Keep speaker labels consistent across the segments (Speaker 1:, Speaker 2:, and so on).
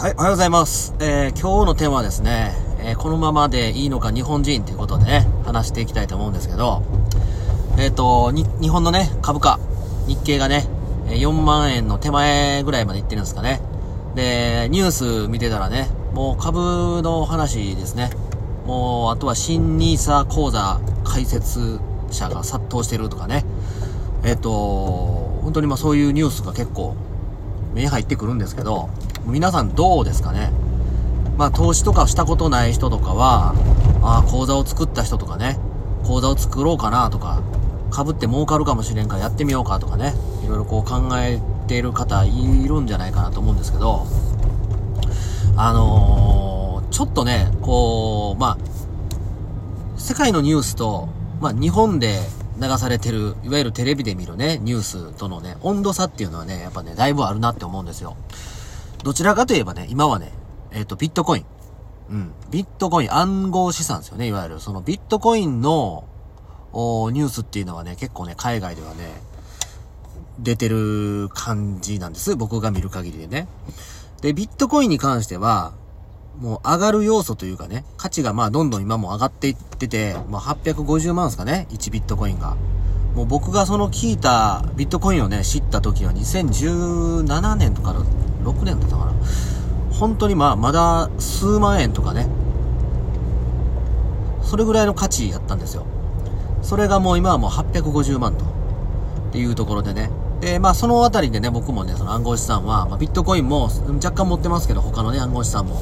Speaker 1: はい、おはようございます。えー、今日のテーマはですね、えー、このままでいいのか日本人ということでね、話していきたいと思うんですけど、えっ、ー、と、日本のね、株価、日経がね、4万円の手前ぐらいまで行ってるんですかね。で、ニュース見てたらね、もう株の話ですね。もう、あとは新ニーサ講座開設者が殺到してるとかね。えっ、と、本当にまあそういうニュースが結構目入ってくるんですけど、皆さんどうですかね？まあ投資とかしたことない人とかは、ああ、口座を作った人とかね、口座を作ろうかなとか、株って儲かるかもしれんからやってみようかとかね、いろいろこう考えている方いるんじゃないかなと思うんですけど、あのー、ちょっとね、こう、まあ、世界のニュースと、まあ日本で流されてる、いわゆるテレビで見るね、ニュースとのね、温度差っていうのはね、やっぱね、だいぶあるなって思うんですよ。どちらかといえばね、今はね、えっ、ー、と、ビットコイン。うん。ビットコイン、暗号資産ですよね、いわゆる。そのビットコインの、おニュースっていうのはね、結構ね、海外ではね、出てる感じなんです。僕が見る限りでね。で、ビットコインに関しては、もう上がる要素というかね、価値がまあどんどん今も上がっていってて、まあ850万ですかね、1ビットコインが。もう僕がその聞いたビットコインをね、知った時は2017年とか6年だったかな。本当にまあまだ数万円とかね、それぐらいの価値やったんですよ。それがもう今はもう850万と。っていうところでね。で、まあそのあたりでね、僕もね、その暗号資産は、まあビットコインも若干持ってますけど、他のね、暗号資産も、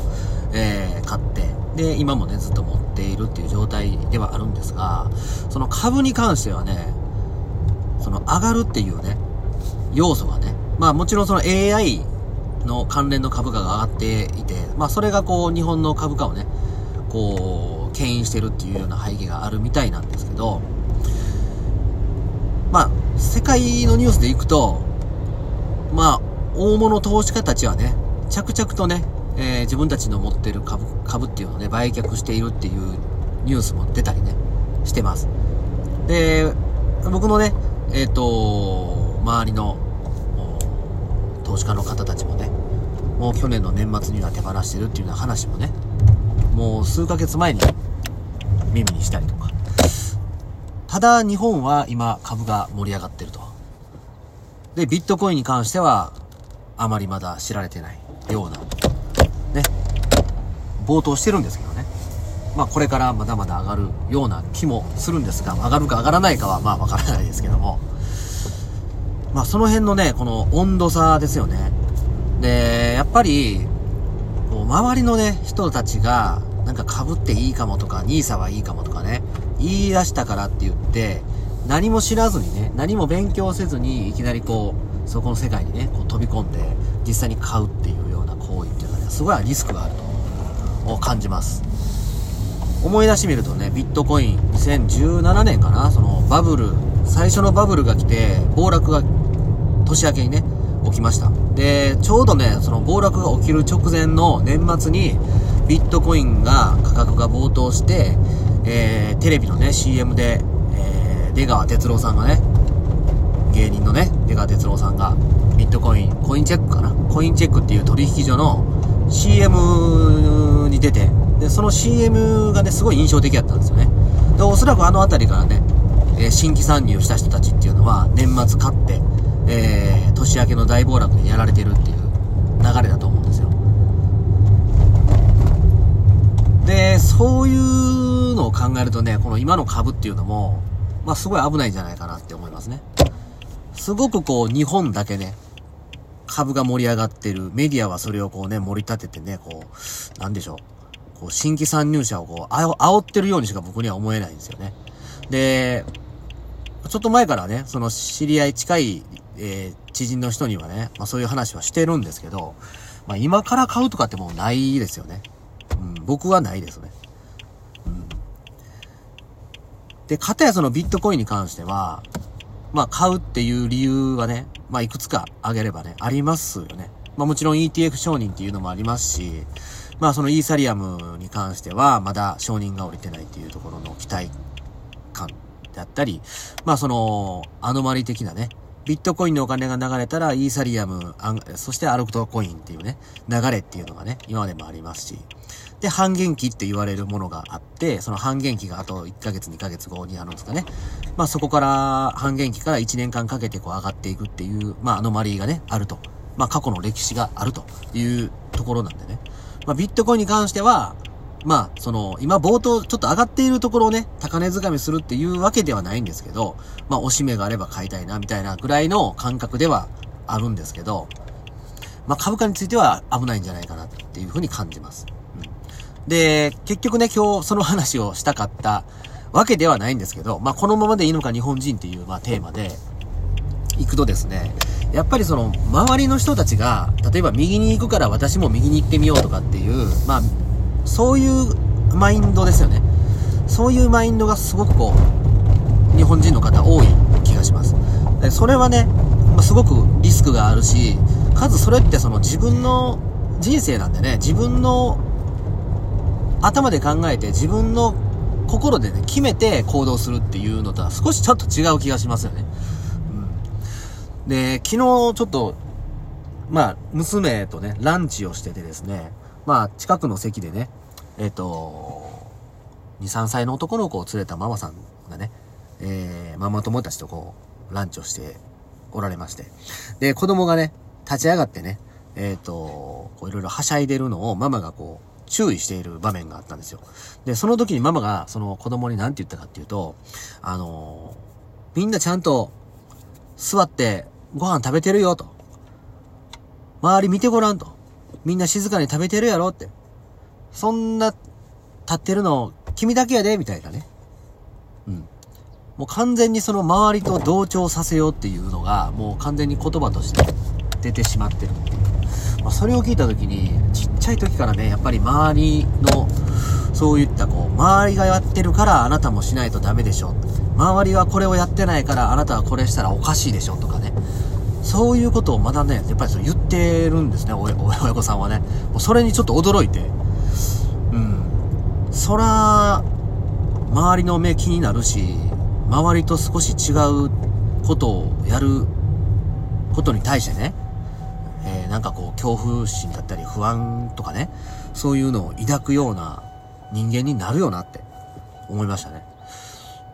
Speaker 1: えー、買って、で、今もね、ずっと持っているっていう状態ではあるんですが、その株に関してはね、その上がるっていうね、要素がね、まあもちろんその AI の関連の株価が上がっていて、まあそれがこう日本の株価をね、こう、牽引してるっていうような背景があるみたいなんですけど、まあ、世界のニュースでいくと、まあ、大物投資家たちはね、着々とね、えー、自分たちの持ってる株、株っていうのをね、売却しているっていうニュースも出たりね、してます。で、僕のね、えっ、ー、と、周りの、投資家の方たちもね、もう去年の年末には手放してるっていうような話もね、もう数ヶ月前に耳にしたりとか。ただ日本は今株が盛り上がってると。で、ビットコインに関してはあまりまだ知られてないような、ね、冒頭してるんですけどね。まあこれからまだまだ上がるような気もするんですが、上がるか上がらないかはまあわからないですけども。まあその辺のね、この温度差ですよね。で、やっぱり、こう周りのね、人たちが、なんか被っていいかもとか、ニーサはいいかもとかね、言い出したからって言って、何も知らずにね、何も勉強せずに、いきなりこう、そこの世界にね、こう飛び込んで、実際に買うっていうような行為っていうのはね、すごいリスクがあると、感じます。思い出してみるとね、ビットコイン、2017年かな、そのバブル、最初のバブルが来て、暴落が年明けにね、起きました。で、ちょうどね、その暴落が起きる直前の年末に、ビットコインが価格が暴騰して、えー、テレビのね、CM で、えー、出川哲朗さんがね、芸人のね、出川哲朗さんが、ビットコイン、コインチェックかな？コインチェックっていう取引所の CM に出て、で、その CM がね、すごい印象的だったんですよね。で、おそらくあの辺りからね、えー、新規参入した人たちっていうのは、年末買って、えー、年明けの大暴落でやられてるっていう流れだと思うんですよ。で、そういうのを考えるとね、この今の株っていうのも、まあすごい危ないんじゃないかなって思いますね。すごくこう、日本だけね、株が盛り上がってる。メディアはそれをこうね、盛り立ててね、こう、なんでしょう。こう、新規参入者をこう、あ煽ってるようにしか僕には思えないんですよね。で、ちょっと前からね、その知り合い近い、えー、知人の人にはね、まあそういう話はしてるんですけど、まあ今から買うとかってもうないですよね。うん、僕はないですね。うん。で、かたやそのビットコインに関しては、まあ買うっていう理由はね、まあいくつか挙げればね、ありますよね。まあもちろん ETF 承認っていうのもありますし、まあそのイーサリアムに関してはまだ承認が下りてないっていうところの期待感であったり、まあそのアノマリ的なね、ビットコインのお金が流れたら、イーサリアム、そしてアルクトコインっていうね、流れっていうのがね、今までもありますし、で、半減期って言われるものがあって、その半減期があと1ヶ月、2ヶ月後にあるんですかね。まあそこから半減期から1年間かけてこう上がっていくっていう、まあアノマリーがね、あると。まあ過去の歴史があるというところなんでね。まあビットコインに関しては、まあ、その、今冒頭ちょっと上がっているところをね、高値掴みするっていうわけではないんですけど、まあ、おしめがあれば買いたいな、みたいなぐらいの感覚ではあるんですけど、まあ、株価については危ないんじゃないかなっていうふうに感じます。うんで、結局ね、今日その話をしたかったわけではないんですけど、まあ、このままでいいのか日本人っていう、まあ、テーマで、行くとですね、やっぱりその、周りの人たちが、例えば右に行くから私も右に行ってみようとかっていう、まあ、そういうマインドですよね。そういうマインドがすごくこう、日本人の方多い気がします。でそれはね、まあ、すごくリスクがあるし、かつそれってその自分の人生なんでね、自分の頭で考えて自分の心でね、決めて行動するっていうのとは少しちょっと違う気がしますよね。うん。で、昨日ちょっと、まあ、娘とね、ランチをしててですね、まあ、近くの席でね、えっ、ー、と、2、3歳の男の子を連れたママさんがね、えー、ママ友たちとこう、ランチをしておられまして。で、子供がね、立ち上がってね、えっ、ー、と、こういろいろはしゃいでるのをママがこう、注意している場面があったんですよ。で、その時にママがその子供に何て言ったかっていうと、あの、みんなちゃんと座ってご飯食べてるよと。周り見てごらんと。みんな静かに食べてるやろって。そんな立ってるの君だけやで、みたいなね。うん。もう完全にその周りと同調させようっていうのが、もう完全に言葉として出てしまってるっていう。まあ、それを聞いた時に、ちっちゃい時からね、やっぱり周りの、そういったこう、周りがやってるからあなたもしないとダメでしょ。周りはこれをやってないからあなたはこれしたらおかしいでしょとかね。そういうことをまだね、やっぱりそう言ってるんですね、親御さんはね。もうそれにちょっと驚いて。うん。そら、周りの目気になるし、周りと少し違うことをやることに対してね、えー、なんかこう、恐怖心だったり不安とかね、そういうのを抱くような人間になるよなって思いましたね。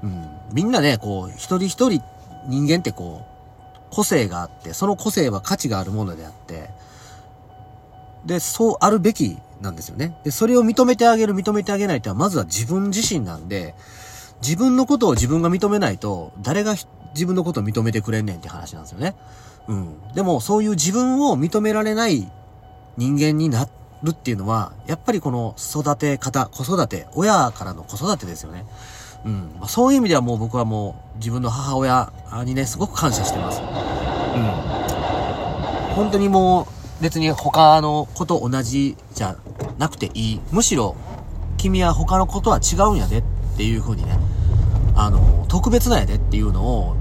Speaker 1: うん。みんなね、こう、一人一人人間ってこう、個性があって、その個性は価値があるものであって、で、そうあるべきなんですよね。で、それを認めてあげる、認めてあげないってのは、まずは自分自身なんで、自分のことを自分が認めないと、誰が自分のことを認めてくれんねんって話なんですよね。うん。でも、そういう自分を認められない人間になるっていうのは、やっぱりこの育て方、子育て、親からの子育てですよね。うん。まあ、そういう意味ではもう僕はもう自分の母親にね、すごく感謝してます。うん。本当にもう、別に他の子と同じじゃなくていい。むしろ、君は他の子とは違うんやでっていう風にね、あの、特別なんやでっていうのを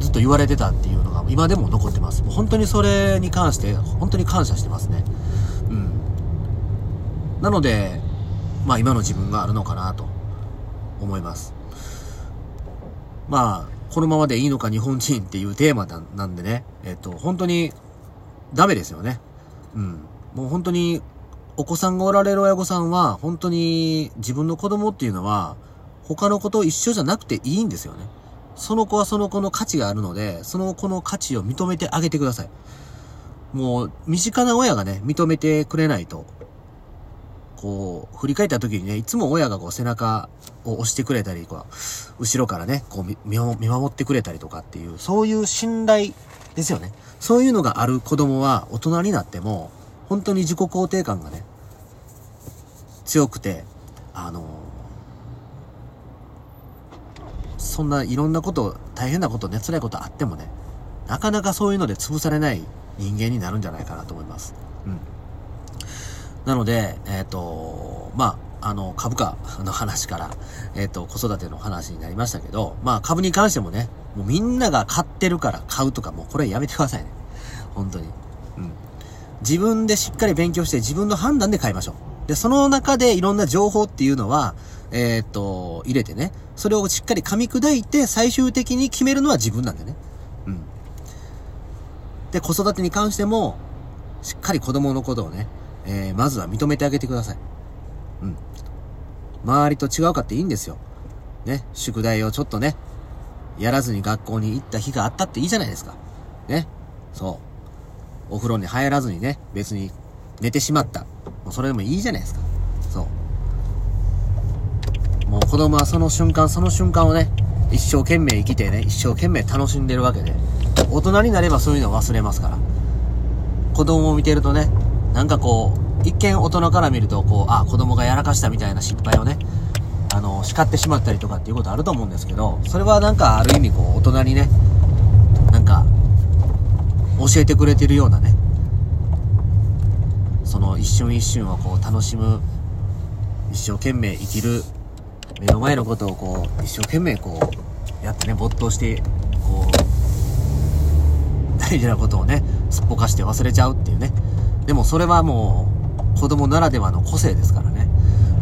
Speaker 1: ずっと言われてたっていうのが今でも残ってます。本当にそれに関して本当に感謝してますね。うん。なので、まあ今の自分があるのかなと思います。まあ、このままでいいのか日本人っていうテーマなんでね、えっと、本当にダメですよね。うん。もう本当にお子さんがおられる親御さんは、本当に自分の子供っていうのは、他の子と一緒じゃなくていいんですよね。その子はその子の価値があるので、その子の価値を認めてあげてください。もう、身近な親がね、認めてくれないと、こう、振り返った時にね、いつも親がこう背中を押してくれたり、こう、後ろからね、こう見守ってくれたりとかっていう、そういう信頼ですよね。そういうのがある子供は大人になっても、本当に自己肯定感がね、強くて、あのそんないろんなこと、大変なこと、ね、辛いことあってもね、なかなかそういうので潰されない人間になるんじゃないかなと思います。うん。なので、えっ、ー、と、まあ、あの、株価の話から、えっ、ー、と、子育ての話になりましたけど、まあ、株に関してもね、もうみんなが買ってるから買うとか、もうこれやめてくださいね。本当に。うん。自分でしっかり勉強して自分の判断で買いましょう。で、その中でいろんな情報っていうのは、えー、っと、入れてね、それをしっかり噛み砕いて最終的に決めるのは自分なんでね。うん。で、子育てに関しても、しっかり子供のことをね、えー、まずは認めてあげてください。うん。周りと違うかっていいんですよ。ね、宿題をちょっとね、やらずに学校に行った日があったっていいじゃないですか。ね。そう。お風呂に入らずにね、別に寝てしまった。もうそれでもいいじゃないですか。そう。もう子供はその瞬間その瞬間をね、一生懸命生きてね、一生懸命楽しんでるわけで、大人になればそういうの忘れますから。子供を見てるとね、なんかこう、一見大人から見ると、こう、あ、子供がやらかしたみたいな失敗をね、あの、叱ってしまったりとかっていうことあると思うんですけど、それはなんかある意味こう、大人にね、なんか、教えてくれてるようなね、その一瞬一瞬をこう楽しむ、一生懸命生きる、目の前のことをこう、一生懸命こう、やってね、没頭して、こう、大事なことをね、すっぽかして忘れちゃうっていうね。でもそれはもう、子供ならではの個性ですからね。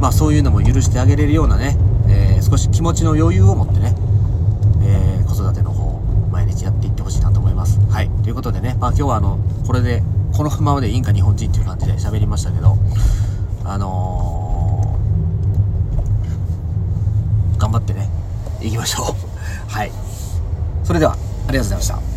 Speaker 1: まあそういうのも許してあげれるようなね、えー、少し気持ちの余裕を持ってね、えー、子育ての方、毎日やっていってほしいなと思います。はい。ということでね、まあ今日はあの、これで、このままでいいんか日本人っていう感じで喋りましたけど、あのー、頑張ってね、行きましょう。はい。それでは、ありがとうございました。